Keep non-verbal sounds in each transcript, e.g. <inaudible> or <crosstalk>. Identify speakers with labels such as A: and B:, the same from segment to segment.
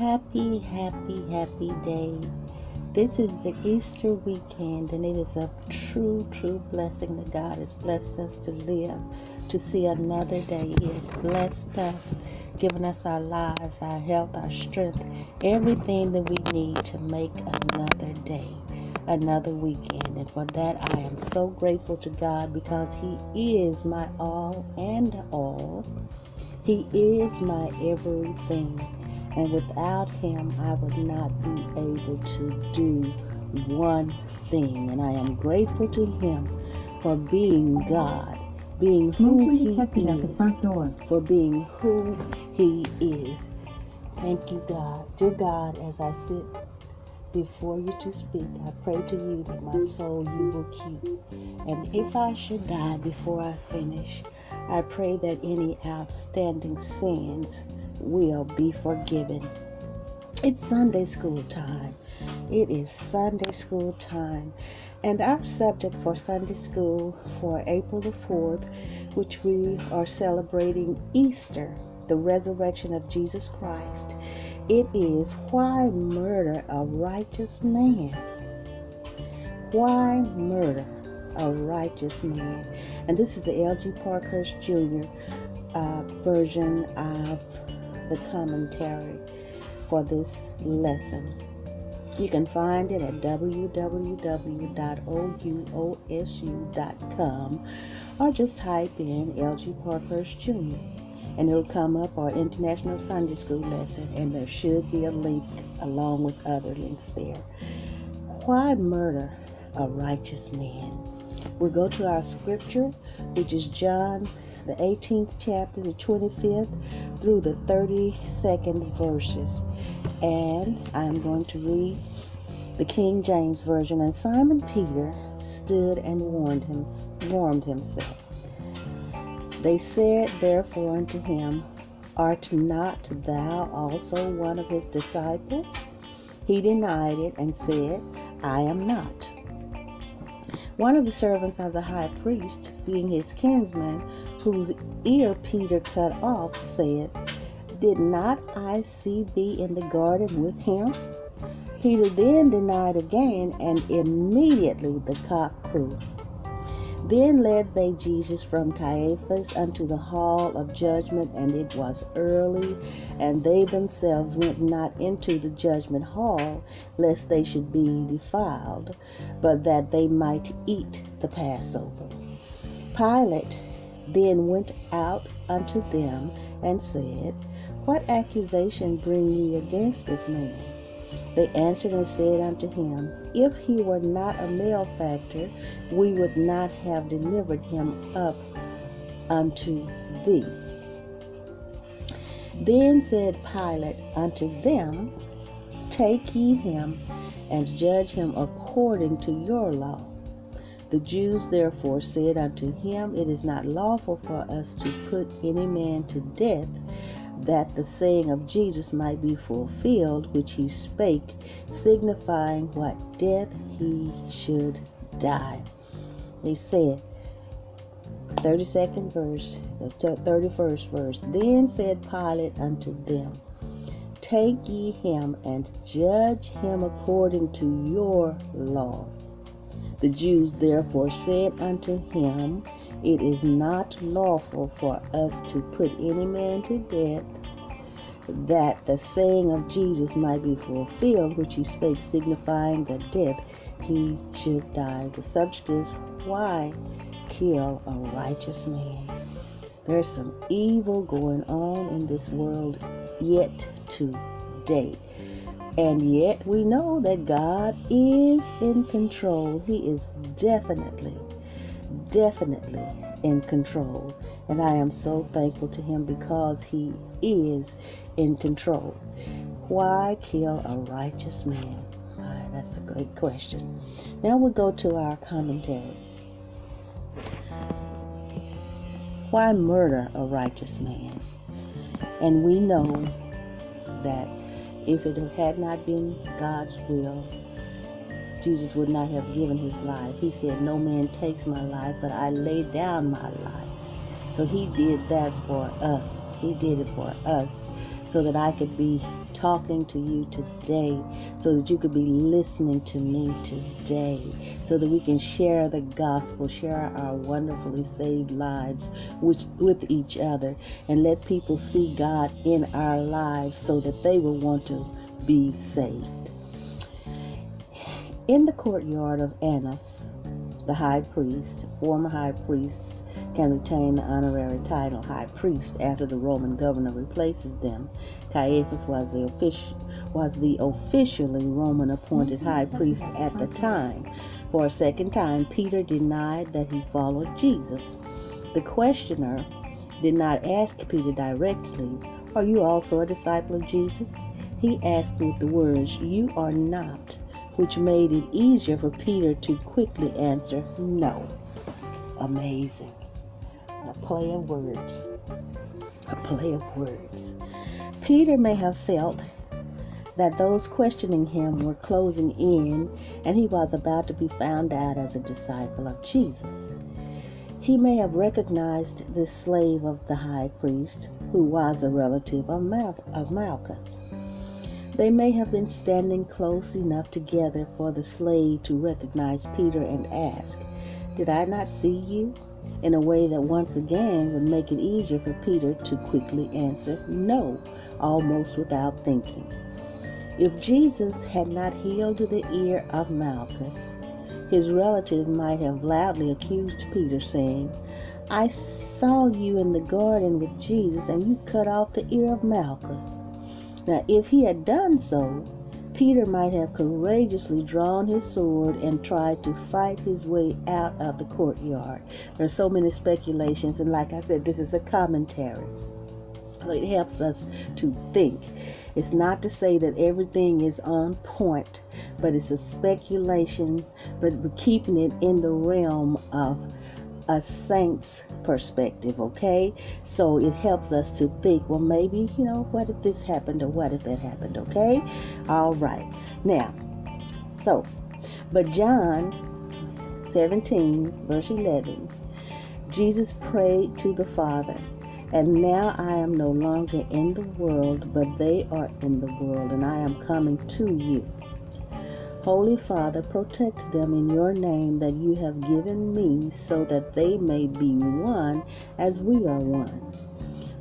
A: happy, happy, happy day. This is the Easter weekend, and it is a true, true blessing that God has blessed us to live, to see another day. He has blessed us, given us our lives, our health, our strength, everything that we need to make another day, another weekend. And for that, I am so grateful to God because He is my all and all. He is my everything. And without him, I would not be able to do one thing. And I am grateful to him for being God, being who he
B: detected at the
A: is, for being who he is. Thank you, God. Dear God, as I sit before you to speak, I pray to you that my soul you will keep. And if I should die before I finish, I pray that any outstanding sins will be forgiven. It's Sunday school time. It is Sunday school time. And our subject for Sunday school for April the 4th, which we are celebrating Easter, the resurrection of Jesus Christ, it is Why Murder a Righteous Man? Why Murder a Righteous Man? And this is the L.G. Parkhurst Jr. Uh, version of the commentary for this lesson. You can find it at www.ouosu.com or just type in LG Parkhurst Jr. and it'll come up our International Sunday School lesson, and there should be a link along with other links there. Why murder a righteous man? We'll go to our scripture, which is John, the 18th chapter, the 25th through the 32nd verses. And I'm going to read the King James Version. And Simon Peter stood and warned, him, warmed himself. They said therefore unto him, Art not thou also one of his disciples? He denied it and said, I am not. One of the servants of the high priest, being his kinsman, whose ear Peter cut off, said, Did not I see thee in the garden with him? Peter then denied again, and immediately the cock crew. Then led they Jesus from Caiaphas unto the hall of judgment, and it was early, and they themselves went not into the judgment hall, lest they should be defiled, but that they might eat the Passover. Pilate then went out unto them and said, What accusation bring ye against this man? They answered and said unto him, If he were not a malefactor, we would not have delivered him up unto thee. Then said Pilate unto them, Take ye him and judge him according to your law. The Jews therefore said unto him, It is not lawful for us to put any man to death, that the saying of Jesus might be fulfilled, which he spake, signifying what death he should die. They said, 32nd verse, the 31st verse. Then said Pilate unto them, Take ye him and judge him according to your law. The Jews therefore said unto him, It is not lawful for us to put any man to death, that the saying of Jesus might be fulfilled, which he spake, signifying the death he should die. The subject is why kill a righteous man? There's some evil going on in this world yet today. And yet we know that God is in control. He is definitely, definitely in control. And I am so thankful to Him because He is in control. Why kill a righteous man? Why, that's a great question. Now we'll go to our commentary. Why murder a righteous man? And we know that if it had not been God's will, Jesus would not have given his life. He said, No man takes my life, but I lay down my life. So he did that for us. He did it for us so that I could be talking to you today, so that you could be listening to me today, so that we can share the gospel, share our wonderfully saved lives with, with each other, and let people see God in our lives so that they will want to be saved. In the courtyard of Annas, the high priest, former high priests can retain the honorary title high priest after the Roman governor replaces them. Caiaphas was the, offici- was the officially Roman appointed high priest at the time. For a second time, Peter denied that he followed Jesus. The questioner did not ask Peter directly, Are you also a disciple of Jesus? He asked with the words, You are not which made it easier for Peter to quickly answer no. Amazing. A play of words. A play of words. Peter may have felt that those questioning him were closing in and he was about to be found out as a disciple of Jesus. He may have recognized this slave of the high priest, who was a relative of, Mal- of Malchus. They may have been standing close enough together for the slave to recognize Peter and ask, Did I not see you? In a way that once again would make it easier for Peter to quickly answer no, almost without thinking. If Jesus had not healed the ear of Malchus, his relative might have loudly accused Peter, saying, I saw you in the garden with Jesus, and you cut off the ear of Malchus. Now, if he had done so, Peter might have courageously drawn his sword and tried to fight his way out of the courtyard. There are so many speculations, and like I said, this is a commentary. It helps us to think. It's not to say that everything is on point, but it's a speculation, but we're keeping it in the realm of a saint's perspective, okay? So it helps us to think, well, maybe, you know, what if this happened or what if that happened, okay? All right. Now, so, but John 17, verse 11, Jesus prayed to the Father, and now I am no longer in the world, but they are in the world, and I am coming to you. Holy Father, protect them in your name that you have given me, so that they may be one as we are one.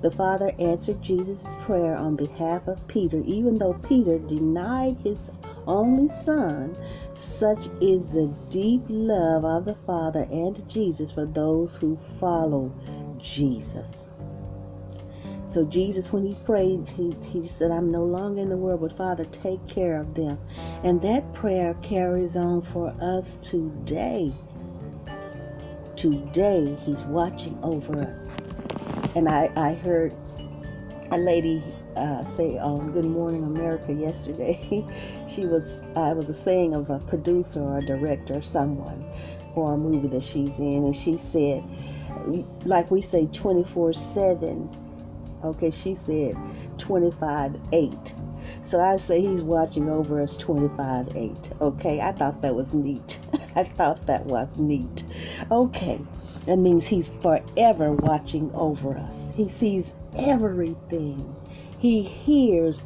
A: The Father answered Jesus' prayer on behalf of Peter, even though Peter denied his only Son. Such is the deep love of the Father and Jesus for those who follow Jesus. So Jesus, when he prayed, he, he said, I'm no longer in the world, but Father, take care of them. And that prayer carries on for us today. Today, he's watching over us. And I, I heard a lady uh, say on Good Morning America <laughs> yesterday, she was, it was a saying of a producer or a director or someone for a movie that she's in. And she said, like we say 24 7 Okay, she said 25 8. So I say he's watching over us 25 8. Okay, I thought that was neat. <laughs> I thought that was neat. Okay, that means he's forever watching over us. He sees everything, he hears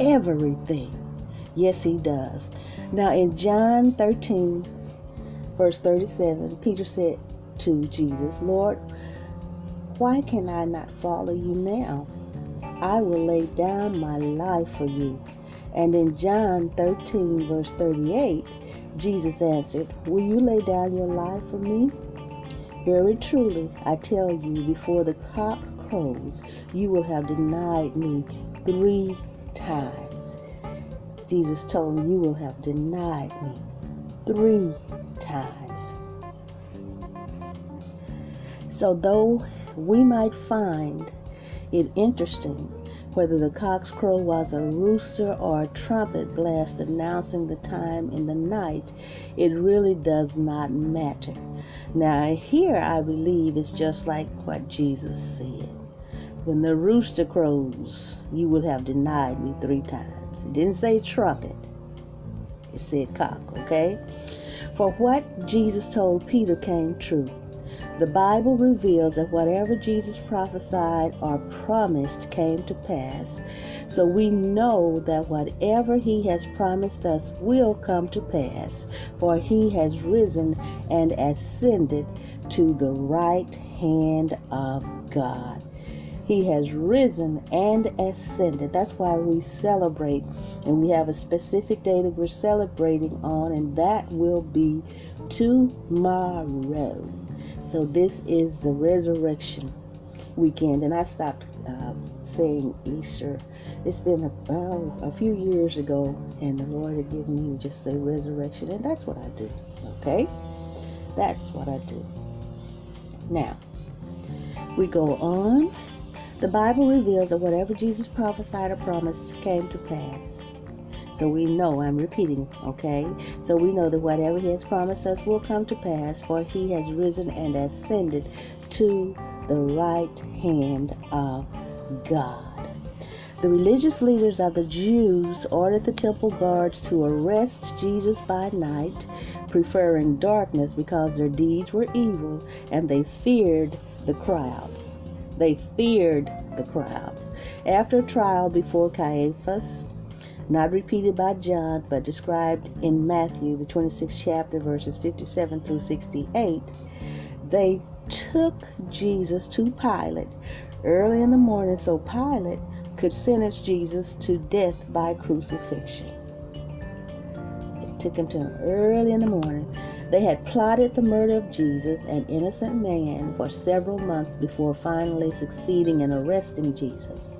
A: everything. Yes, he does. Now in John 13, verse 37, Peter said to Jesus, Lord, why can I not follow you now? I will lay down my life for you. And in John 13, verse 38, Jesus answered, Will you lay down your life for me? Very truly, I tell you, before the cock crows, you will have denied me three times. Jesus told him, You will have denied me three times. So, though we might find it interesting whether the cock's crow was a rooster or a trumpet blast announcing the time in the night, it really does not matter. Now, here I believe it's just like what Jesus said. When the rooster crows, you will have denied me three times. It didn't say trumpet, it said cock, okay? For what Jesus told Peter came true. The Bible reveals that whatever Jesus prophesied or promised came to pass. So we know that whatever he has promised us will come to pass, for he has risen and ascended to the right hand of God. He has risen and ascended. That's why we celebrate, and we have a specific day that we're celebrating on, and that will be tomorrow. So, this is the resurrection weekend, and I stopped uh, saying Easter. It's been about a few years ago, and the Lord had given me to just say resurrection, and that's what I do. Okay? That's what I do. Now, we go on the Bible reveals that whatever Jesus prophesied or promised came to pass. So we know, I'm repeating, okay? So we know that whatever he has promised us will come to pass, for he has risen and ascended to the right hand of God. The religious leaders of the Jews ordered the temple guards to arrest Jesus by night, preferring darkness because their deeds were evil and they feared the crowds. They feared the crowds. After trial before Caiaphas, not repeated by John, but described in Matthew, the 26th chapter, verses 57 through 68, they took Jesus to Pilate early in the morning so Pilate could sentence Jesus to death by crucifixion. They took him to him early in the morning they had plotted the murder of Jesus, an innocent man, for several months before finally succeeding in arresting Jesus.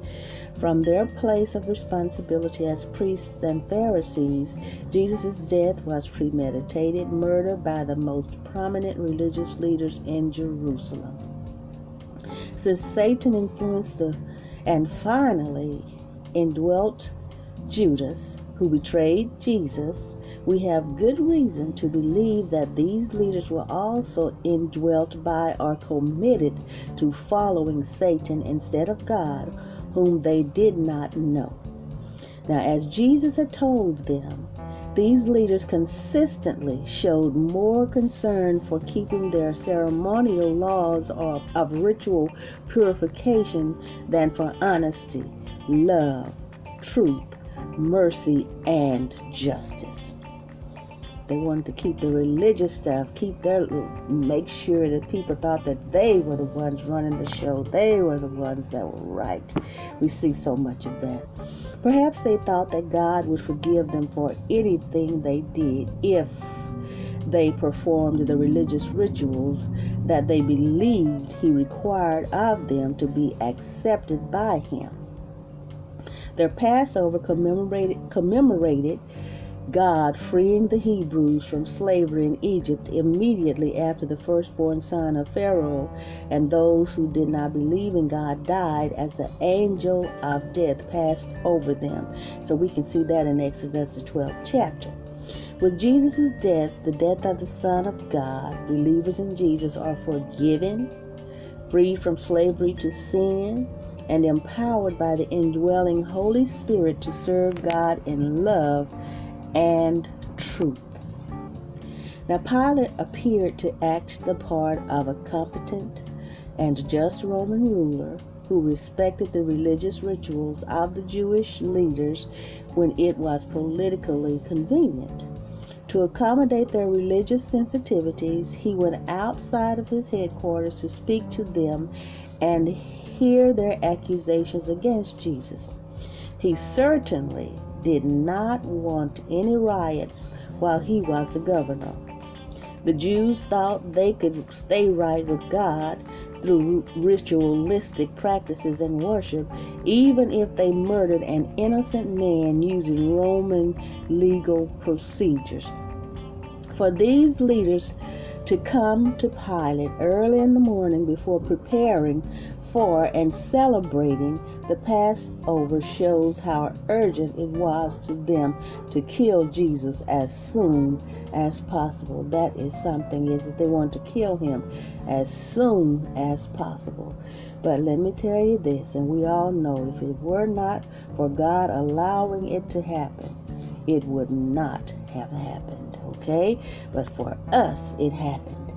A: From their place of responsibility as priests and Pharisees, Jesus' death was premeditated murder by the most prominent religious leaders in Jerusalem. Since Satan influenced the and finally indwelt Judas, who betrayed Jesus, we have good reason to believe that these leaders were also indwelt by or committed to following Satan instead of God, whom they did not know. Now, as Jesus had told them, these leaders consistently showed more concern for keeping their ceremonial laws of, of ritual purification than for honesty, love, truth, mercy, and justice. They wanted to keep the religious stuff, keep their, make sure that people thought that they were the ones running the show. They were the ones that were right. We see so much of that. Perhaps they thought that God would forgive them for anything they did if they performed the religious rituals that they believed He required of them to be accepted by Him. Their Passover commemorated, commemorated God freeing the Hebrews from slavery in Egypt immediately after the firstborn son of Pharaoh and those who did not believe in God died as the angel of death passed over them. So we can see that in Exodus the 12th chapter. With Jesus' death, the death of the Son of God, believers in Jesus are forgiven, freed from slavery to sin, and empowered by the indwelling Holy Spirit to serve God in love and truth. Now, Pilate appeared to act the part of a competent and just Roman ruler who respected the religious rituals of the Jewish leaders when it was politically convenient. To accommodate their religious sensitivities, he went outside of his headquarters to speak to them and hear their accusations against Jesus. He certainly did not want any riots while he was the governor. The Jews thought they could stay right with God through ritualistic practices and worship, even if they murdered an innocent man using Roman legal procedures. For these leaders to come to Pilate early in the morning before preparing for and celebrating the Passover shows how urgent it was to them to kill Jesus as soon as possible. That is something, is that they want to kill him as soon as possible. But let me tell you this, and we all know if it were not for God allowing it to happen, it would not have happened. Okay? But for us, it happened.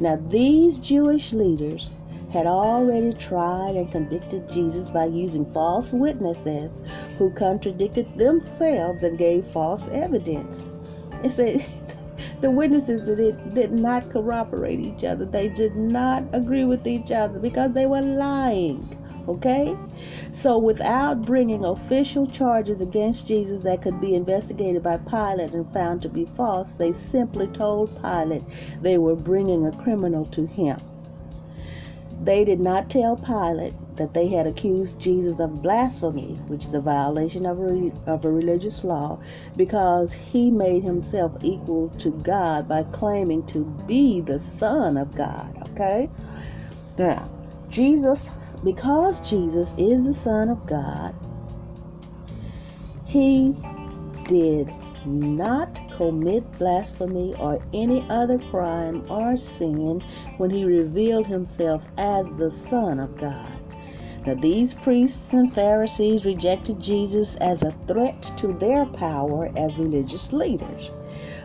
A: Now, these Jewish leaders had already tried and convicted Jesus by using false witnesses who contradicted themselves and gave false evidence. It said <laughs> the witnesses did, did not corroborate each other. They did not agree with each other because they were lying. Okay? So, without bringing official charges against Jesus that could be investigated by Pilate and found to be false, they simply told Pilate they were bringing a criminal to him. They did not tell Pilate that they had accused Jesus of blasphemy, which is a violation of a, of a religious law, because he made himself equal to God by claiming to be the Son of God. Okay? Now, Jesus, because Jesus is the Son of God, he did not commit blasphemy or any other crime or sin when he revealed himself as the Son of God. Now, these priests and Pharisees rejected Jesus as a threat to their power as religious leaders.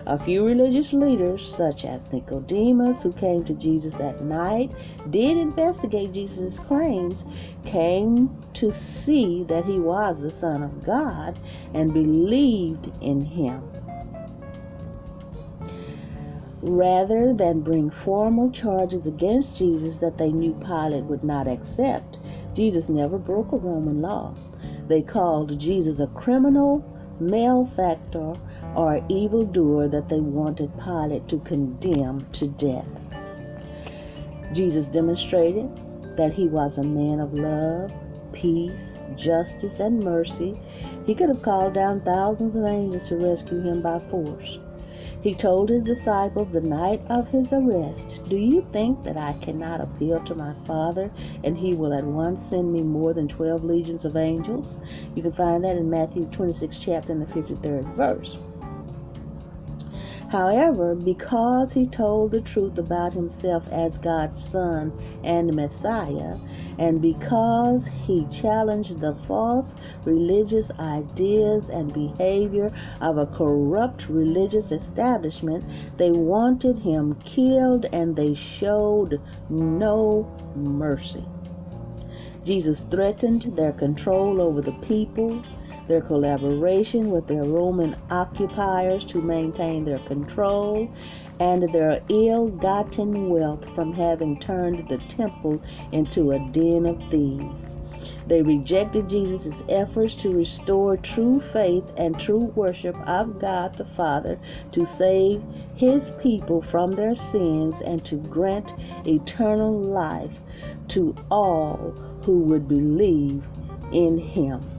A: A few religious leaders, such as Nicodemus, who came to Jesus at night, did investigate Jesus' claims, came to see that he was the Son of God, and believed in him. Rather than bring formal charges against Jesus that they knew Pilate would not accept, Jesus never broke a Roman law. They called Jesus a criminal, malefactor, or evildoer that they wanted Pilate to condemn to death. Jesus demonstrated that he was a man of love, peace, justice, and mercy. He could have called down thousands of angels to rescue him by force. He told his disciples the night of his arrest, Do you think that I cannot appeal to my Father and he will at once send me more than 12 legions of angels? You can find that in Matthew 26 chapter and the 53rd verse. However, because he told the truth about himself as God's Son and Messiah, and because he challenged the false religious ideas and behavior of a corrupt religious establishment, they wanted him killed and they showed no mercy. Jesus threatened their control over the people their collaboration with their Roman occupiers to maintain their control, and their ill gotten wealth from having turned the temple into a den of thieves. They rejected Jesus' efforts to restore true faith and true worship of God the Father, to save his people from their sins, and to grant eternal life to all who would believe in him.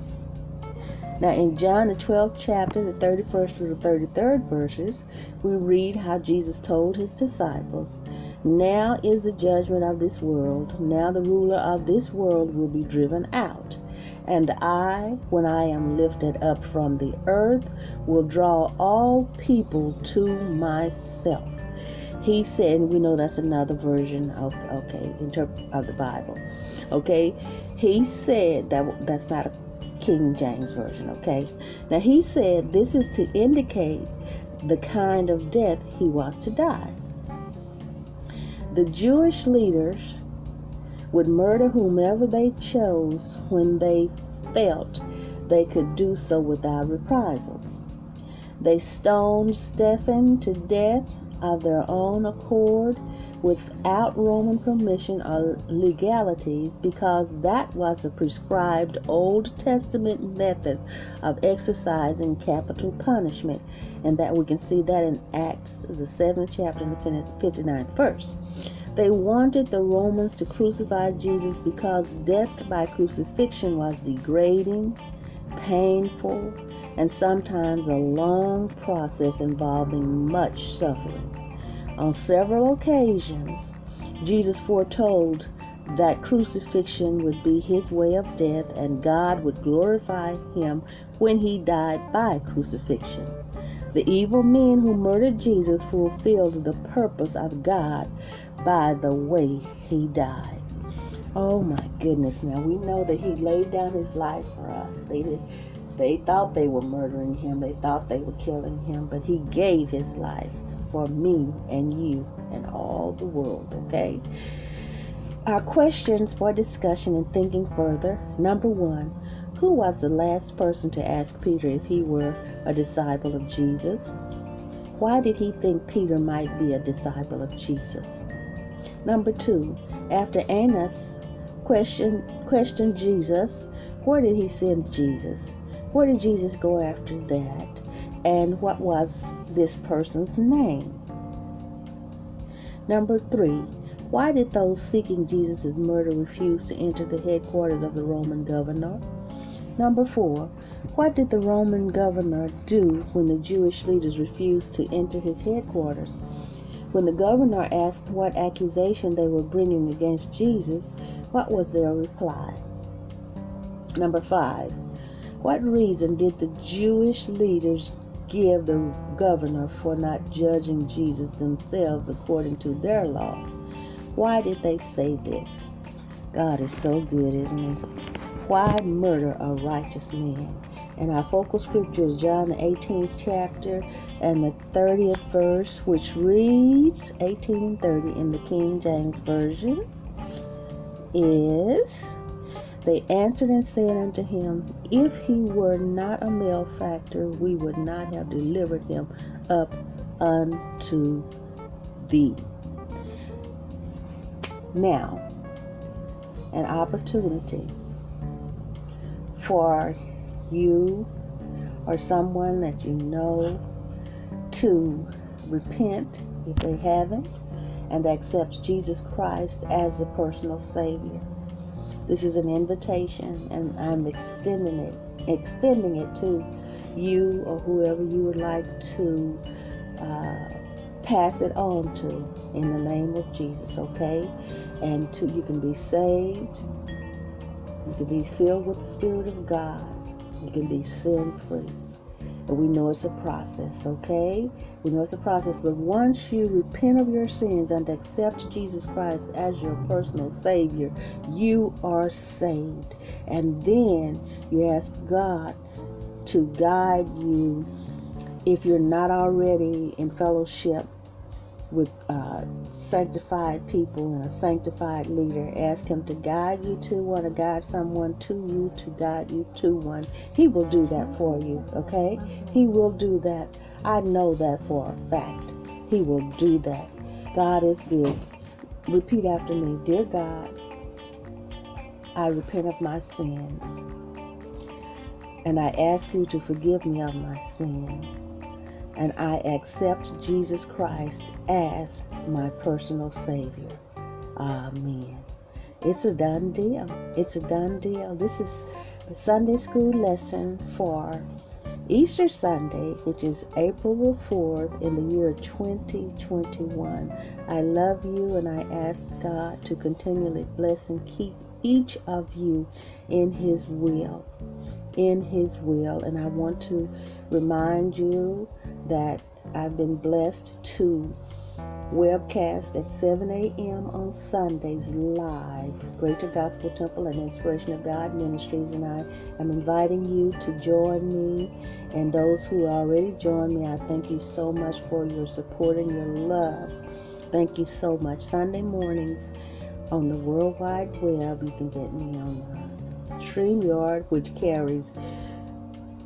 A: Now, in John, the 12th chapter, the 31st through the 33rd verses, we read how Jesus told his disciples, Now is the judgment of this world. Now the ruler of this world will be driven out. And I, when I am lifted up from the earth, will draw all people to myself. He said, we know that's another version of okay, interpret of the Bible. Okay, he said that that's not a King James Version, okay? Now he said this is to indicate the kind of death he was to die. The Jewish leaders would murder whomever they chose when they felt they could do so without reprisals. They stoned Stephen to death of their own accord without Roman permission or legalities because that was a prescribed Old Testament method of exercising capital punishment. And that we can see that in Acts, the 7th chapter and the 59th verse. They wanted the Romans to crucify Jesus because death by crucifixion was degrading, painful, and sometimes a long process involving much suffering. On several occasions, Jesus foretold that crucifixion would be his way of death and God would glorify him when he died by crucifixion. The evil men who murdered Jesus fulfilled the purpose of God by the way he died. Oh my goodness, now we know that he laid down his life for us. They did they thought they were murdering him, they thought they were killing him, but he gave his life for me and you. and all the world, okay? Our questions for discussion and thinking further. Number one, who was the last person to ask Peter if he were a disciple of Jesus? Why did he think Peter might be a disciple of Jesus? Number two, after Annas questioned, questioned Jesus, where did he send Jesus? Where did Jesus go after that? And what was this person's name? Number three, why did those seeking Jesus' murder refuse to enter the headquarters of the Roman governor? Number four, what did the Roman governor do when the Jewish leaders refused to enter his headquarters? When the governor asked what accusation they were bringing against Jesus, what was their reply? Number five, what reason did the Jewish leaders give the governor for not judging Jesus themselves according to their law? Why did they say this? God is so good, isn't He? Why murder a righteous man? And our focal scripture is John the 18th chapter and the 30th verse, which reads 1830 in the King James Version is they answered and said unto him, If he were not a malefactor, we would not have delivered him up unto thee. Now, an opportunity for you or someone that you know to repent if they haven't and accept Jesus Christ as a personal Savior. This is an invitation, and I'm extending it, extending it to you or whoever you would like to uh, pass it on to in the name of Jesus, okay? And to you can be saved, you can be filled with the Spirit of God, you can be sin free. We know it's a process, okay? We know it's a process, but once you repent of your sins and accept Jesus Christ as your personal Savior, you are saved. And then you ask God to guide you if you're not already in fellowship with uh, sanctified people and a sanctified leader. Ask Him to guide you to one, to guide someone to you, to guide you to one. He will do that for you, okay? He will do that. I know that for a fact. He will do that. God is good. Repeat after me Dear God, I repent of my sins. And I ask you to forgive me of my sins and I accept Jesus Christ as my personal Savior. Amen. It's a done deal. It's a done deal. This is a Sunday school lesson for Easter Sunday, which is April the 4th in the year 2021. I love you and I ask God to continually bless and keep each of you in His will. In His will. And I want to remind you that I've been blessed to webcast at 7 a.m. on Sundays live, Greater Gospel Temple and Inspiration of God Ministries, and I am inviting you to join me. And those who already joined me, I thank you so much for your support and your love. Thank you so much. Sunday mornings on the World Wide Web, you can get me on StreamYard, which carries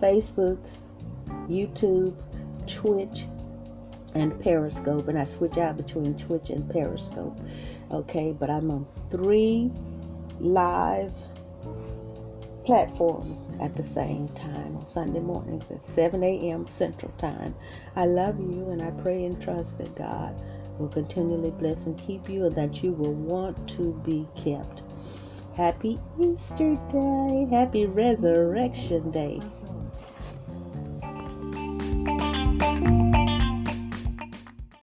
A: Facebook, YouTube, Twitch and Periscope, and I switch out between Twitch and Periscope. Okay, but I'm on three live platforms at the same time on Sunday mornings at 7 a.m. Central Time. I love you and I pray and trust that God will continually bless and keep you and that you will want to be kept. Happy Easter Day. Happy Resurrection Day.